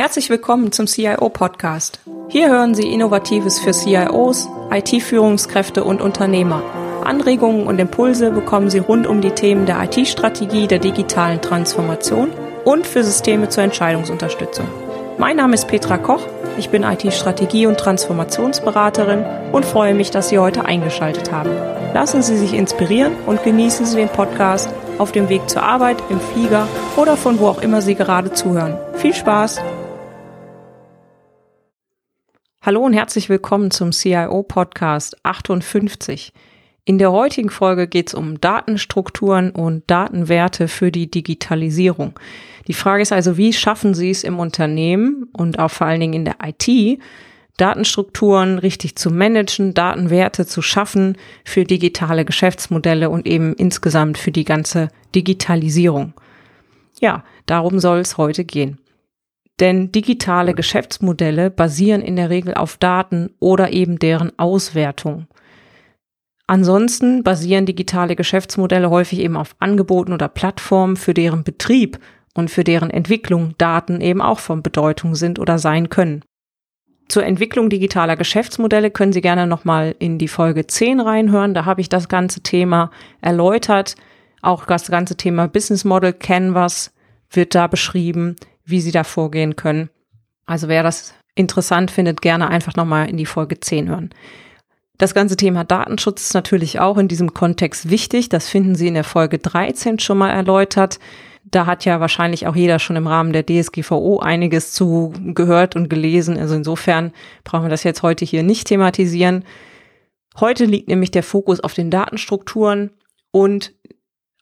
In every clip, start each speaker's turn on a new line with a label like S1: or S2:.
S1: Herzlich willkommen zum CIO Podcast. Hier hören Sie Innovatives für CIOs, IT-Führungskräfte und Unternehmer. Anregungen und Impulse bekommen Sie rund um die Themen der IT-Strategie, der digitalen Transformation und für Systeme zur Entscheidungsunterstützung. Mein Name ist Petra Koch, ich bin IT-Strategie- und Transformationsberaterin und freue mich, dass Sie heute eingeschaltet haben. Lassen Sie sich inspirieren und genießen Sie den Podcast auf dem Weg zur Arbeit, im Flieger oder von wo auch immer Sie gerade zuhören. Viel Spaß! Hallo und herzlich willkommen zum CIO Podcast 58. In der heutigen Folge geht es um Datenstrukturen und Datenwerte für die Digitalisierung. Die Frage ist also, wie schaffen Sie es im Unternehmen und auch vor allen Dingen in der IT, Datenstrukturen richtig zu managen, Datenwerte zu schaffen für digitale Geschäftsmodelle und eben insgesamt für die ganze Digitalisierung. Ja, darum soll es heute gehen. Denn digitale Geschäftsmodelle basieren in der Regel auf Daten oder eben deren Auswertung. Ansonsten basieren digitale Geschäftsmodelle häufig eben auf Angeboten oder Plattformen, für deren Betrieb und für deren Entwicklung Daten eben auch von Bedeutung sind oder sein können. Zur Entwicklung digitaler Geschäftsmodelle können Sie gerne nochmal in die Folge 10 reinhören. Da habe ich das ganze Thema erläutert. Auch das ganze Thema Business Model Canvas wird da beschrieben wie Sie da vorgehen können. Also wer das interessant findet, gerne einfach nochmal in die Folge 10 hören. Das ganze Thema Datenschutz ist natürlich auch in diesem Kontext wichtig. Das finden Sie in der Folge 13 schon mal erläutert. Da hat ja wahrscheinlich auch jeder schon im Rahmen der DSGVO einiges zu gehört und gelesen. Also insofern brauchen wir das jetzt heute hier nicht thematisieren. Heute liegt nämlich der Fokus auf den Datenstrukturen und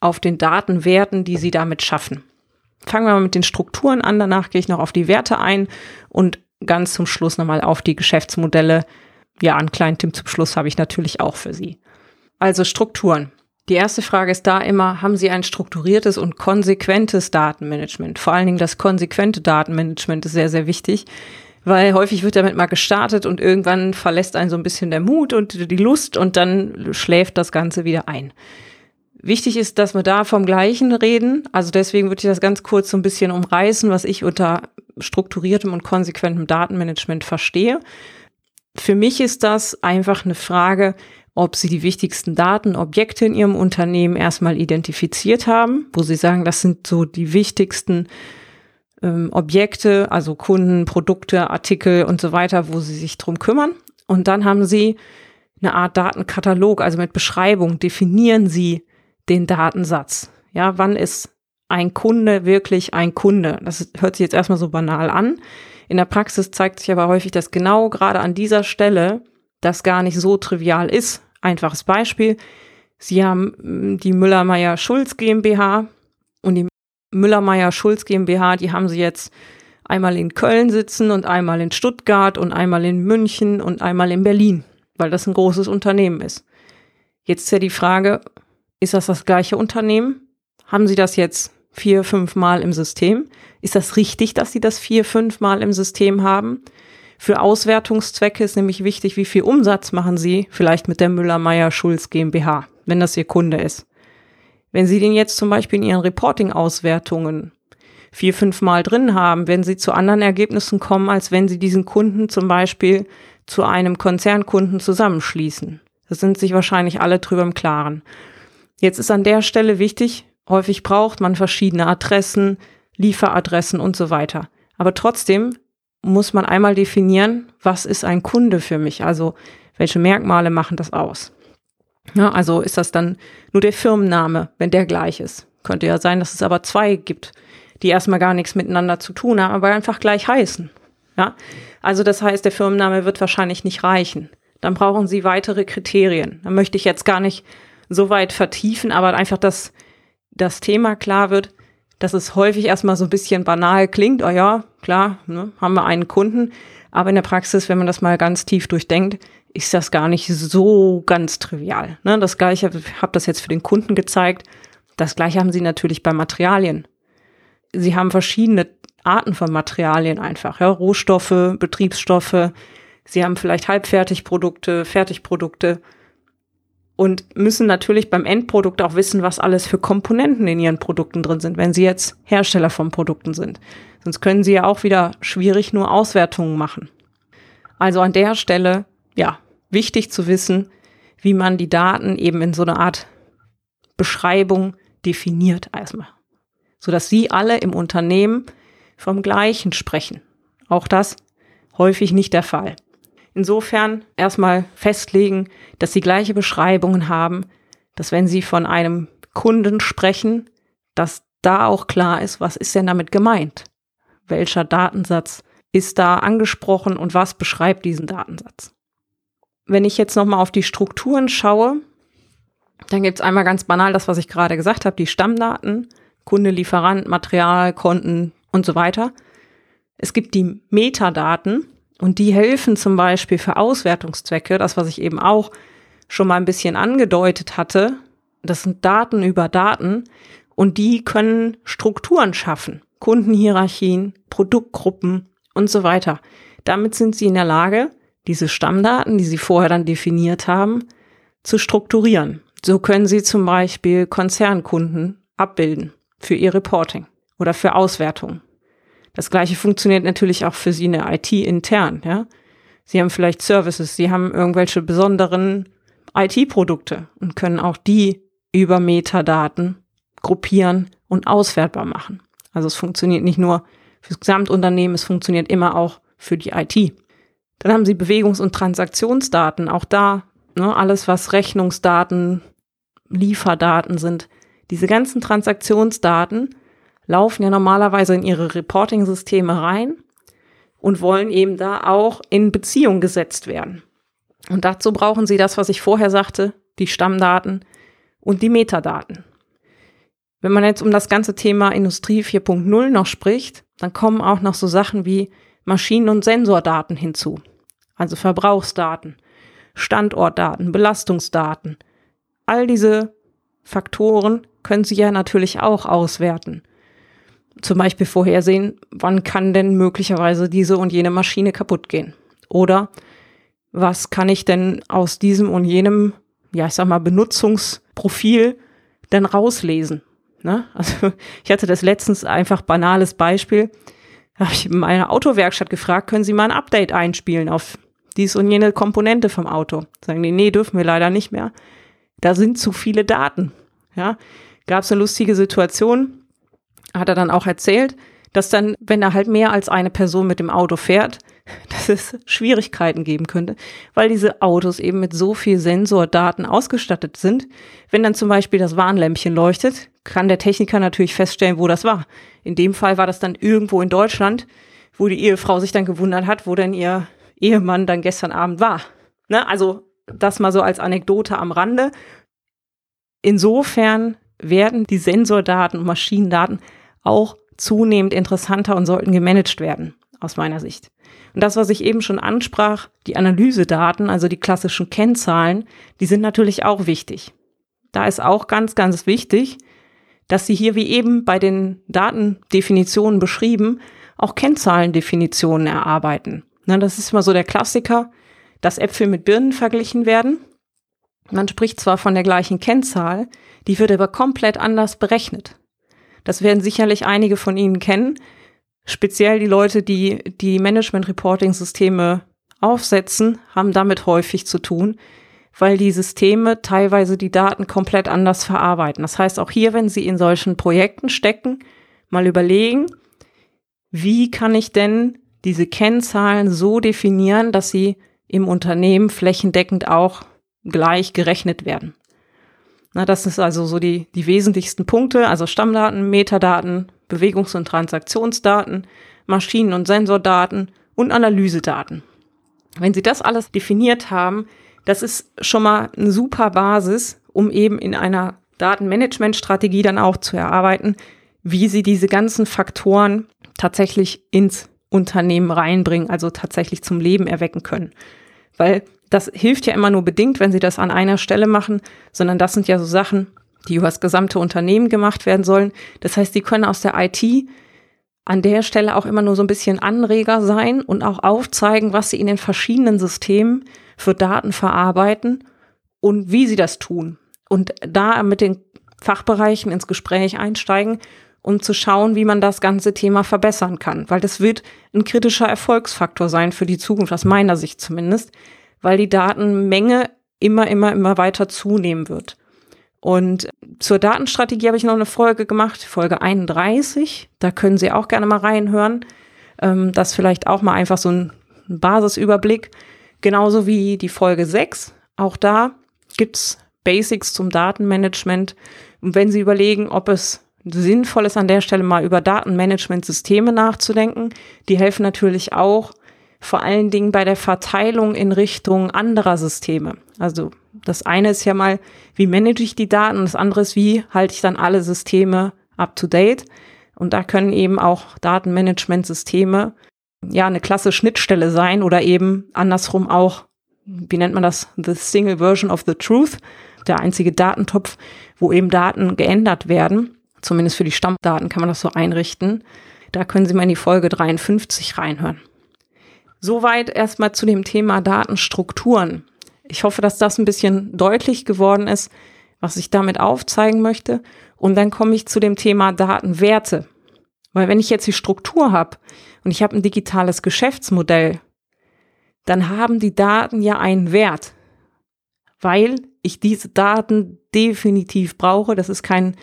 S1: auf den Datenwerten, die Sie damit schaffen. Fangen wir mal mit den Strukturen an, danach gehe ich noch auf die Werte ein und ganz zum Schluss nochmal auf die Geschäftsmodelle. Ja, einen kleinen Tipp zum Schluss habe ich natürlich auch für Sie. Also Strukturen. Die erste Frage ist da immer, haben Sie ein strukturiertes und konsequentes Datenmanagement? Vor allen Dingen das konsequente Datenmanagement ist sehr, sehr wichtig, weil häufig wird damit mal gestartet und irgendwann verlässt einen so ein bisschen der Mut und die Lust und dann schläft das Ganze wieder ein. Wichtig ist, dass wir da vom Gleichen reden. Also deswegen würde ich das ganz kurz so ein bisschen umreißen, was ich unter strukturiertem und konsequentem Datenmanagement verstehe. Für mich ist das einfach eine Frage, ob Sie die wichtigsten Datenobjekte in Ihrem Unternehmen erstmal identifiziert haben, wo Sie sagen, das sind so die wichtigsten ähm, Objekte, also Kunden, Produkte, Artikel und so weiter, wo Sie sich drum kümmern. Und dann haben Sie eine Art Datenkatalog, also mit Beschreibung definieren Sie den Datensatz. Ja, wann ist ein Kunde wirklich ein Kunde? Das hört sich jetzt erstmal so banal an. In der Praxis zeigt sich aber häufig, dass genau gerade an dieser Stelle das gar nicht so trivial ist. Einfaches Beispiel. Sie haben hm, die Müller-Meyer-Schulz GmbH und die Müller-Meyer-Schulz GmbH, die haben sie jetzt einmal in Köln sitzen und einmal in Stuttgart und einmal in München und einmal in Berlin, weil das ein großes Unternehmen ist. Jetzt ist ja die Frage, ist das das gleiche Unternehmen? Haben Sie das jetzt vier, fünf Mal im System? Ist das richtig, dass Sie das vier, fünf Mal im System haben? Für Auswertungszwecke ist nämlich wichtig, wie viel Umsatz machen Sie vielleicht mit der Müller-Meyer-Schulz GmbH, wenn das Ihr Kunde ist. Wenn Sie den jetzt zum Beispiel in Ihren Reporting-Auswertungen vier, fünf Mal drin haben, werden Sie zu anderen Ergebnissen kommen, als wenn Sie diesen Kunden zum Beispiel zu einem Konzernkunden zusammenschließen. Das sind sich wahrscheinlich alle drüber im Klaren. Jetzt ist an der Stelle wichtig, häufig braucht man verschiedene Adressen, Lieferadressen und so weiter. Aber trotzdem muss man einmal definieren, was ist ein Kunde für mich? Also welche Merkmale machen das aus? Ja, also ist das dann nur der Firmenname, wenn der gleich ist? Könnte ja sein, dass es aber zwei gibt, die erstmal gar nichts miteinander zu tun haben, aber einfach gleich heißen. Ja, also das heißt, der Firmenname wird wahrscheinlich nicht reichen. Dann brauchen Sie weitere Kriterien. Da möchte ich jetzt gar nicht so weit vertiefen, aber einfach, dass das Thema klar wird, dass es häufig erstmal so ein bisschen banal klingt. Oh ja, klar, ne, haben wir einen Kunden. Aber in der Praxis, wenn man das mal ganz tief durchdenkt, ist das gar nicht so ganz trivial. Ne? Das gleiche, ich habe das jetzt für den Kunden gezeigt. Das gleiche haben sie natürlich bei Materialien. Sie haben verschiedene Arten von Materialien einfach. Ja? Rohstoffe, Betriebsstoffe. Sie haben vielleicht Halbfertigprodukte, Fertigprodukte. Und müssen natürlich beim Endprodukt auch wissen, was alles für Komponenten in ihren Produkten drin sind, wenn sie jetzt Hersteller von Produkten sind. Sonst können sie ja auch wieder schwierig nur Auswertungen machen. Also an der Stelle, ja, wichtig zu wissen, wie man die Daten eben in so eine Art Beschreibung definiert erstmal. Sodass sie alle im Unternehmen vom Gleichen sprechen. Auch das häufig nicht der Fall. Insofern erstmal festlegen, dass sie gleiche Beschreibungen haben, dass wenn sie von einem Kunden sprechen, dass da auch klar ist, was ist denn damit gemeint? Welcher Datensatz ist da angesprochen und was beschreibt diesen Datensatz? Wenn ich jetzt nochmal auf die Strukturen schaue, dann gibt es einmal ganz banal das, was ich gerade gesagt habe, die Stammdaten, Kunde, Lieferant, Material, Konten und so weiter. Es gibt die Metadaten und die helfen zum Beispiel für Auswertungszwecke, das, was ich eben auch schon mal ein bisschen angedeutet hatte. Das sind Daten über Daten und die können Strukturen schaffen. Kundenhierarchien, Produktgruppen und so weiter. Damit sind sie in der Lage, diese Stammdaten, die sie vorher dann definiert haben, zu strukturieren. So können sie zum Beispiel Konzernkunden abbilden für ihr Reporting oder für Auswertungen. Das gleiche funktioniert natürlich auch für Sie in der IT intern, ja. Sie haben vielleicht Services, Sie haben irgendwelche besonderen IT-Produkte und können auch die über Metadaten gruppieren und auswertbar machen. Also es funktioniert nicht nur fürs Gesamtunternehmen, es funktioniert immer auch für die IT. Dann haben Sie Bewegungs- und Transaktionsdaten, auch da, ne, alles was Rechnungsdaten, Lieferdaten sind. Diese ganzen Transaktionsdaten laufen ja normalerweise in ihre Reporting-Systeme rein und wollen eben da auch in Beziehung gesetzt werden. Und dazu brauchen sie das, was ich vorher sagte, die Stammdaten und die Metadaten. Wenn man jetzt um das ganze Thema Industrie 4.0 noch spricht, dann kommen auch noch so Sachen wie Maschinen- und Sensordaten hinzu. Also Verbrauchsdaten, Standortdaten, Belastungsdaten. All diese Faktoren können Sie ja natürlich auch auswerten zum Beispiel vorhersehen, wann kann denn möglicherweise diese und jene Maschine kaputt gehen? Oder was kann ich denn aus diesem und jenem, ja, ich sag mal, Benutzungsprofil denn rauslesen? Ne? Also ich hatte das letztens einfach banales Beispiel. Da habe ich in meiner Autowerkstatt gefragt, können Sie mal ein Update einspielen auf dies und jene Komponente vom Auto? Sagen die, nee, dürfen wir leider nicht mehr. Da sind zu viele Daten. Ja, gab es eine lustige Situation hat er dann auch erzählt, dass dann, wenn er halt mehr als eine Person mit dem Auto fährt, dass es Schwierigkeiten geben könnte, weil diese Autos eben mit so viel Sensordaten ausgestattet sind. Wenn dann zum Beispiel das Warnlämpchen leuchtet, kann der Techniker natürlich feststellen, wo das war. In dem Fall war das dann irgendwo in Deutschland, wo die Ehefrau sich dann gewundert hat, wo denn ihr Ehemann dann gestern Abend war. Ne? Also das mal so als Anekdote am Rande. Insofern werden die Sensordaten und Maschinendaten auch zunehmend interessanter und sollten gemanagt werden, aus meiner Sicht. Und das, was ich eben schon ansprach, die Analysedaten, also die klassischen Kennzahlen, die sind natürlich auch wichtig. Da ist auch ganz, ganz wichtig, dass Sie hier wie eben bei den Datendefinitionen beschrieben, auch Kennzahlendefinitionen erarbeiten. Na, das ist immer so der Klassiker, dass Äpfel mit Birnen verglichen werden. Man spricht zwar von der gleichen Kennzahl, die wird aber komplett anders berechnet. Das werden sicherlich einige von Ihnen kennen. Speziell die Leute, die die Management-Reporting-Systeme aufsetzen, haben damit häufig zu tun, weil die Systeme teilweise die Daten komplett anders verarbeiten. Das heißt, auch hier, wenn Sie in solchen Projekten stecken, mal überlegen, wie kann ich denn diese Kennzahlen so definieren, dass sie im Unternehmen flächendeckend auch gleich gerechnet werden. Na, das ist also so die, die wesentlichsten Punkte, also Stammdaten, Metadaten, Bewegungs- und Transaktionsdaten, Maschinen- und Sensordaten und Analysedaten. Wenn Sie das alles definiert haben, das ist schon mal eine super Basis, um eben in einer Datenmanagementstrategie dann auch zu erarbeiten, wie Sie diese ganzen Faktoren tatsächlich ins Unternehmen reinbringen, also tatsächlich zum Leben erwecken können. Weil das hilft ja immer nur bedingt, wenn sie das an einer Stelle machen, sondern das sind ja so Sachen, die über das gesamte Unternehmen gemacht werden sollen. Das heißt, die können aus der IT an der Stelle auch immer nur so ein bisschen Anreger sein und auch aufzeigen, was sie in den verschiedenen Systemen für Daten verarbeiten und wie sie das tun. Und da mit den Fachbereichen ins Gespräch einsteigen, um zu schauen, wie man das ganze Thema verbessern kann. Weil das wird ein kritischer Erfolgsfaktor sein für die Zukunft, aus meiner Sicht zumindest, weil die Datenmenge immer, immer, immer weiter zunehmen wird. Und zur Datenstrategie habe ich noch eine Folge gemacht, Folge 31. Da können Sie auch gerne mal reinhören. Ähm, das vielleicht auch mal einfach so ein Basisüberblick. Genauso wie die Folge 6. Auch da gibt's Basics zum Datenmanagement. Und wenn Sie überlegen, ob es sinnvoll ist, an der Stelle mal über Datenmanagementsysteme nachzudenken, die helfen natürlich auch vor allen Dingen bei der Verteilung in Richtung anderer Systeme. Also das eine ist ja mal, wie manage ich die Daten, das andere ist, wie halte ich dann alle Systeme up to date. Und da können eben auch Datenmanagementsysteme ja eine klasse Schnittstelle sein oder eben andersrum auch, wie nennt man das, the single version of the truth, der einzige Datentopf, wo eben Daten geändert werden. Zumindest für die Stammdaten kann man das so einrichten. Da können Sie mal in die Folge 53 reinhören. Soweit erstmal zu dem Thema Datenstrukturen. Ich hoffe, dass das ein bisschen deutlich geworden ist, was ich damit aufzeigen möchte. Und dann komme ich zu dem Thema Datenwerte. Weil wenn ich jetzt die Struktur habe und ich habe ein digitales Geschäftsmodell, dann haben die Daten ja einen Wert, weil ich diese Daten definitiv brauche. Das ist kein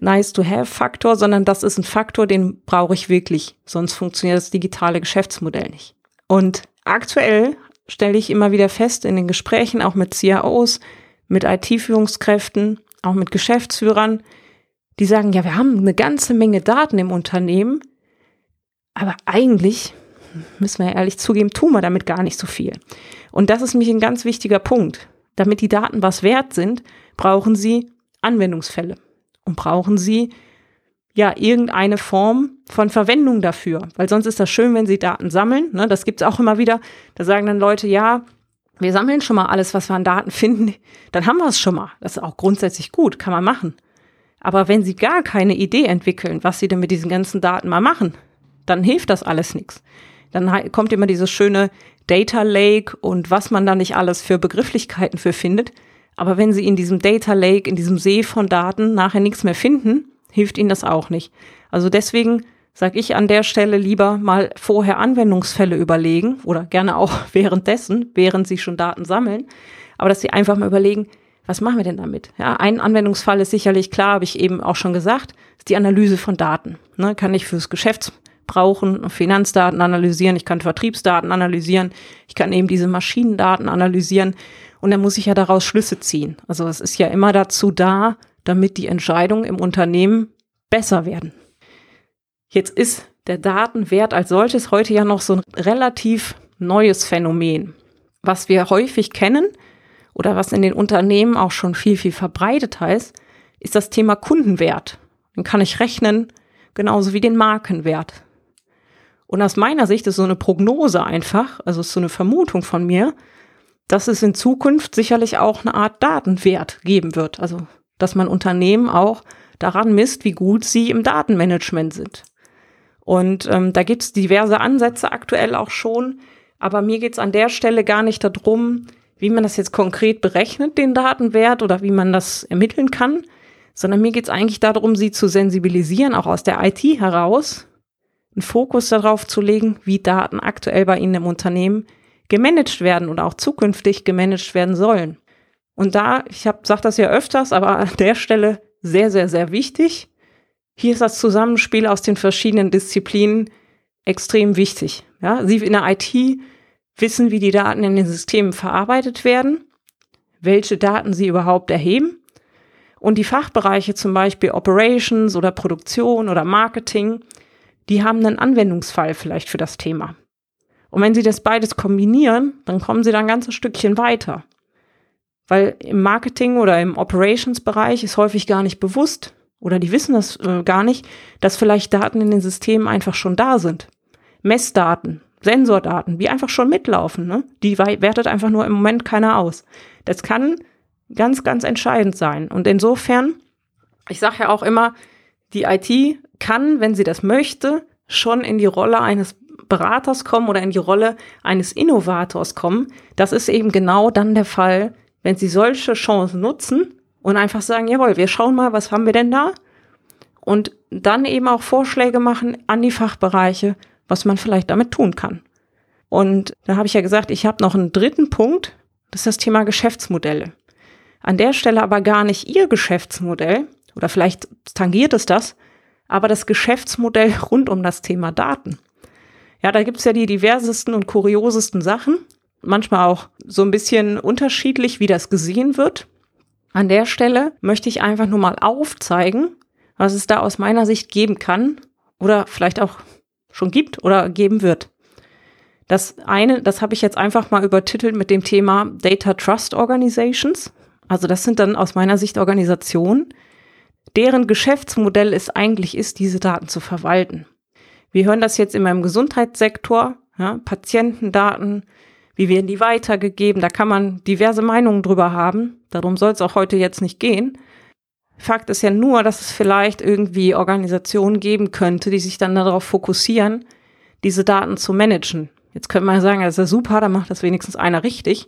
S1: Nice-to-have-Faktor, sondern das ist ein Faktor, den brauche ich wirklich. Sonst funktioniert das digitale Geschäftsmodell nicht. Und aktuell stelle ich immer wieder fest in den Gesprächen, auch mit CIOs, mit IT-Führungskräften, auch mit Geschäftsführern, die sagen, ja, wir haben eine ganze Menge Daten im Unternehmen, aber eigentlich, müssen wir ehrlich zugeben, tun wir damit gar nicht so viel. Und das ist mich ein ganz wichtiger Punkt. Damit die Daten was wert sind, brauchen sie Anwendungsfälle und brauchen sie ja irgendeine Form von Verwendung dafür. Weil sonst ist das schön, wenn sie Daten sammeln. Ne? Das gibt's auch immer wieder. Da sagen dann Leute, ja, wir sammeln schon mal alles, was wir an Daten finden. Dann haben wir es schon mal. Das ist auch grundsätzlich gut, kann man machen. Aber wenn sie gar keine Idee entwickeln, was sie denn mit diesen ganzen Daten mal machen, dann hilft das alles nichts. Dann kommt immer dieses schöne Data Lake und was man da nicht alles für Begrifflichkeiten für findet. Aber wenn sie in diesem Data Lake, in diesem See von Daten nachher nichts mehr finden, hilft ihnen das auch nicht. Also deswegen sage ich an der Stelle lieber mal vorher Anwendungsfälle überlegen oder gerne auch währenddessen, während sie schon Daten sammeln, aber dass sie einfach mal überlegen, was machen wir denn damit? Ja, ein Anwendungsfall ist sicherlich klar, habe ich eben auch schon gesagt, ist die Analyse von Daten. Ne, kann ich fürs Geschäft brauchen, Finanzdaten analysieren, ich kann Vertriebsdaten analysieren, ich kann eben diese Maschinendaten analysieren und dann muss ich ja daraus Schlüsse ziehen. Also es ist ja immer dazu da, damit die Entscheidungen im Unternehmen besser werden. Jetzt ist der Datenwert als solches heute ja noch so ein relativ neues Phänomen. Was wir häufig kennen oder was in den Unternehmen auch schon viel, viel verbreitet heißt, ist das Thema Kundenwert. Den kann ich rechnen, genauso wie den Markenwert. Und aus meiner Sicht ist so eine Prognose einfach, also ist so eine Vermutung von mir, dass es in Zukunft sicherlich auch eine Art Datenwert geben wird. Also dass man Unternehmen auch daran misst, wie gut sie im Datenmanagement sind. Und ähm, da gibt es diverse Ansätze aktuell auch schon, aber mir geht es an der Stelle gar nicht darum, wie man das jetzt konkret berechnet, den Datenwert oder wie man das ermitteln kann, sondern mir geht es eigentlich darum, sie zu sensibilisieren, auch aus der IT heraus, einen Fokus darauf zu legen, wie Daten aktuell bei Ihnen im Unternehmen gemanagt werden oder auch zukünftig gemanagt werden sollen. Und da, ich sage das ja öfters, aber an der Stelle sehr, sehr, sehr wichtig. Hier ist das Zusammenspiel aus den verschiedenen Disziplinen extrem wichtig. Ja, Sie in der IT wissen, wie die Daten in den Systemen verarbeitet werden, welche Daten sie überhaupt erheben. Und die Fachbereiche, zum Beispiel Operations oder Produktion oder Marketing, die haben einen Anwendungsfall vielleicht für das Thema. Und wenn sie das beides kombinieren, dann kommen sie dann ein ganzes Stückchen weiter. Weil im Marketing oder im Operations-Bereich ist häufig gar nicht bewusst oder die wissen das äh, gar nicht, dass vielleicht Daten in den Systemen einfach schon da sind. Messdaten, Sensordaten, die einfach schon mitlaufen. Ne? Die wertet einfach nur im Moment keiner aus. Das kann ganz, ganz entscheidend sein. Und insofern, ich sage ja auch immer, die IT kann, wenn sie das möchte, schon in die Rolle eines Beraters kommen oder in die Rolle eines Innovators kommen. Das ist eben genau dann der Fall, wenn Sie solche Chancen nutzen und einfach sagen, jawohl, wir schauen mal, was haben wir denn da? Und dann eben auch Vorschläge machen an die Fachbereiche, was man vielleicht damit tun kann. Und da habe ich ja gesagt, ich habe noch einen dritten Punkt, das ist das Thema Geschäftsmodelle. An der Stelle aber gar nicht Ihr Geschäftsmodell, oder vielleicht tangiert es das, aber das Geschäftsmodell rund um das Thema Daten. Ja, da gibt's ja die diversesten und kuriosesten Sachen, manchmal auch so ein bisschen unterschiedlich, wie das gesehen wird. An der Stelle möchte ich einfach nur mal aufzeigen, was es da aus meiner Sicht geben kann oder vielleicht auch schon gibt oder geben wird. Das eine, das habe ich jetzt einfach mal übertitelt mit dem Thema Data Trust Organizations. Also das sind dann aus meiner Sicht Organisationen, deren Geschäftsmodell es eigentlich ist, diese Daten zu verwalten. Wir hören das jetzt in meinem Gesundheitssektor, ja, Patientendaten, wie werden die weitergegeben, da kann man diverse Meinungen drüber haben. Darum soll es auch heute jetzt nicht gehen. Fakt ist ja nur, dass es vielleicht irgendwie Organisationen geben könnte, die sich dann darauf fokussieren, diese Daten zu managen. Jetzt könnte man sagen, das ist ja super, dann macht das wenigstens einer richtig.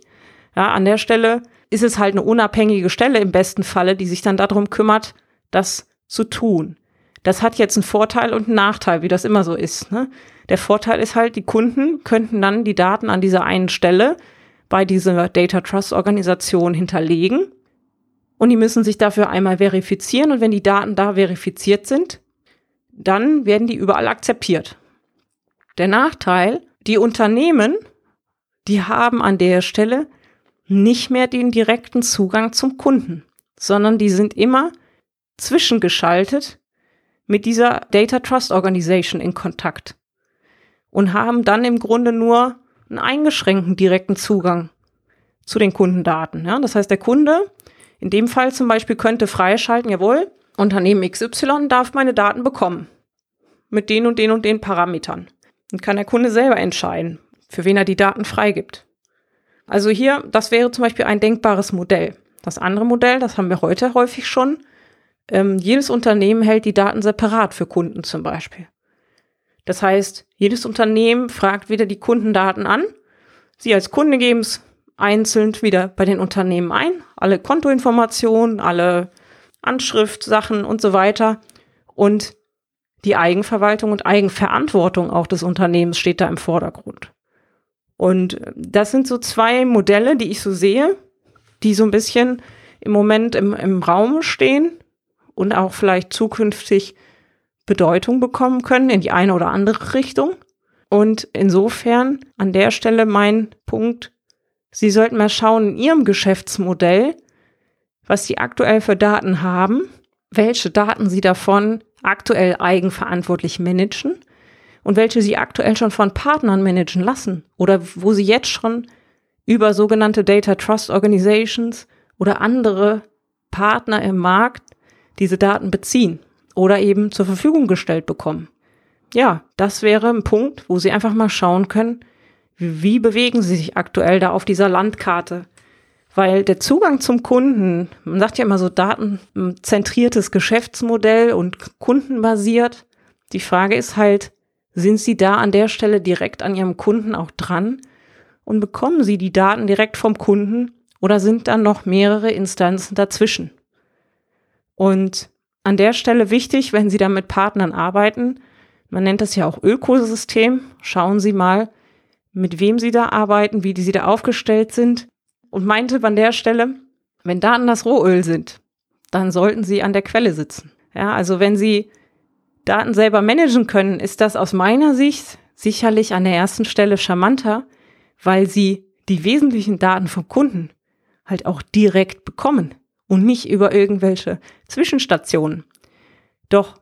S1: Ja, an der Stelle ist es halt eine unabhängige Stelle im besten Falle, die sich dann darum kümmert, das zu tun. Das hat jetzt einen Vorteil und einen Nachteil, wie das immer so ist. Ne? Der Vorteil ist halt, die Kunden könnten dann die Daten an dieser einen Stelle bei dieser Data Trust Organisation hinterlegen und die müssen sich dafür einmal verifizieren und wenn die Daten da verifiziert sind, dann werden die überall akzeptiert. Der Nachteil, die Unternehmen, die haben an der Stelle nicht mehr den direkten Zugang zum Kunden, sondern die sind immer zwischengeschaltet mit dieser Data Trust Organization in Kontakt und haben dann im Grunde nur einen eingeschränkten direkten Zugang zu den Kundendaten. Ja? Das heißt, der Kunde in dem Fall zum Beispiel könnte freischalten, jawohl, Unternehmen XY darf meine Daten bekommen. Mit den und den und den Parametern. Dann kann der Kunde selber entscheiden, für wen er die Daten freigibt. Also hier, das wäre zum Beispiel ein denkbares Modell. Das andere Modell, das haben wir heute häufig schon. Ähm, jedes Unternehmen hält die Daten separat für Kunden zum Beispiel. Das heißt, jedes Unternehmen fragt wieder die Kundendaten an. Sie als Kunde geben es einzeln wieder bei den Unternehmen ein. Alle Kontoinformationen, alle Anschriftsachen und so weiter. Und die Eigenverwaltung und Eigenverantwortung auch des Unternehmens steht da im Vordergrund. Und das sind so zwei Modelle, die ich so sehe, die so ein bisschen im Moment im, im Raum stehen und auch vielleicht zukünftig Bedeutung bekommen können in die eine oder andere Richtung. Und insofern an der Stelle mein Punkt, Sie sollten mal schauen in Ihrem Geschäftsmodell, was Sie aktuell für Daten haben, welche Daten Sie davon aktuell eigenverantwortlich managen und welche Sie aktuell schon von Partnern managen lassen oder wo Sie jetzt schon über sogenannte Data Trust Organizations oder andere Partner im Markt diese Daten beziehen oder eben zur Verfügung gestellt bekommen. Ja, das wäre ein Punkt, wo Sie einfach mal schauen können, wie bewegen Sie sich aktuell da auf dieser Landkarte? Weil der Zugang zum Kunden, man sagt ja immer so datenzentriertes Geschäftsmodell und kundenbasiert. Die Frage ist halt, sind Sie da an der Stelle direkt an Ihrem Kunden auch dran und bekommen Sie die Daten direkt vom Kunden oder sind dann noch mehrere Instanzen dazwischen? Und an der Stelle wichtig, wenn Sie da mit Partnern arbeiten, man nennt das ja auch Ökosystem, schauen Sie mal, mit wem Sie da arbeiten, wie die Sie da aufgestellt sind und meinte an der Stelle, wenn Daten das Rohöl sind, dann sollten Sie an der Quelle sitzen. Ja, also wenn Sie Daten selber managen können, ist das aus meiner Sicht sicherlich an der ersten Stelle charmanter, weil Sie die wesentlichen Daten vom Kunden halt auch direkt bekommen und nicht über irgendwelche Zwischenstationen. Doch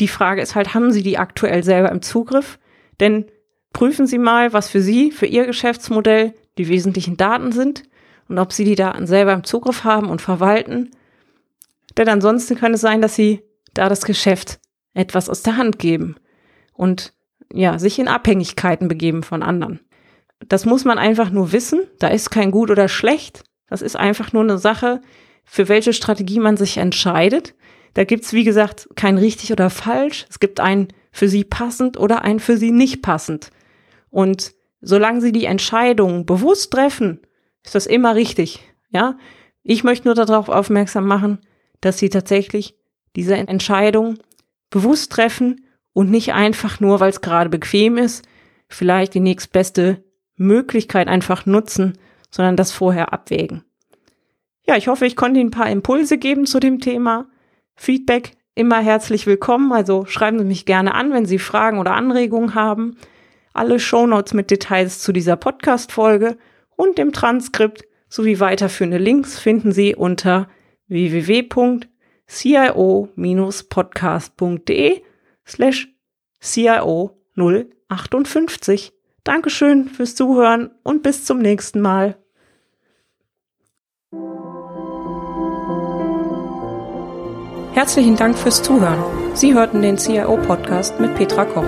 S1: die Frage ist halt, haben Sie die aktuell selber im Zugriff? Denn prüfen Sie mal, was für Sie, für Ihr Geschäftsmodell die wesentlichen Daten sind und ob Sie die Daten selber im Zugriff haben und verwalten. Denn ansonsten kann es sein, dass Sie da das Geschäft etwas aus der Hand geben und ja, sich in Abhängigkeiten begeben von anderen. Das muss man einfach nur wissen. Da ist kein gut oder schlecht. Das ist einfach nur eine Sache, für welche Strategie man sich entscheidet. Da gibt's wie gesagt, kein richtig oder falsch. Es gibt ein für sie passend oder ein für sie nicht passend. Und solange sie die Entscheidung bewusst treffen, ist das immer richtig. Ja, ich möchte nur darauf aufmerksam machen, dass sie tatsächlich diese Entscheidung bewusst treffen und nicht einfach nur, weil es gerade bequem ist, vielleicht die nächstbeste Möglichkeit einfach nutzen, sondern das vorher abwägen. Ja, ich hoffe, ich konnte Ihnen ein paar Impulse geben zu dem Thema. Feedback immer herzlich willkommen, also schreiben Sie mich gerne an, wenn Sie Fragen oder Anregungen haben. Alle Shownotes mit Details zu dieser Podcast-Folge und dem Transkript sowie weiterführende Links finden Sie unter www.cio-podcast.de slash CIO 058. Dankeschön fürs Zuhören und bis zum nächsten Mal. Herzlichen Dank fürs Zuhören. Sie hörten den CIO-Podcast mit Petra Koch.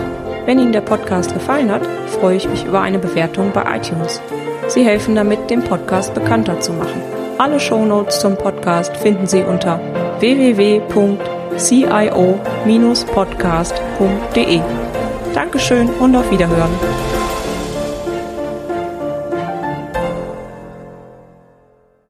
S1: Wenn Ihnen der Podcast gefallen hat, freue ich mich über eine Bewertung bei iTunes. Sie helfen damit, den Podcast bekannter zu machen. Alle Shownotes zum Podcast finden Sie unter www.cio-podcast.de. Dankeschön und auf Wiederhören.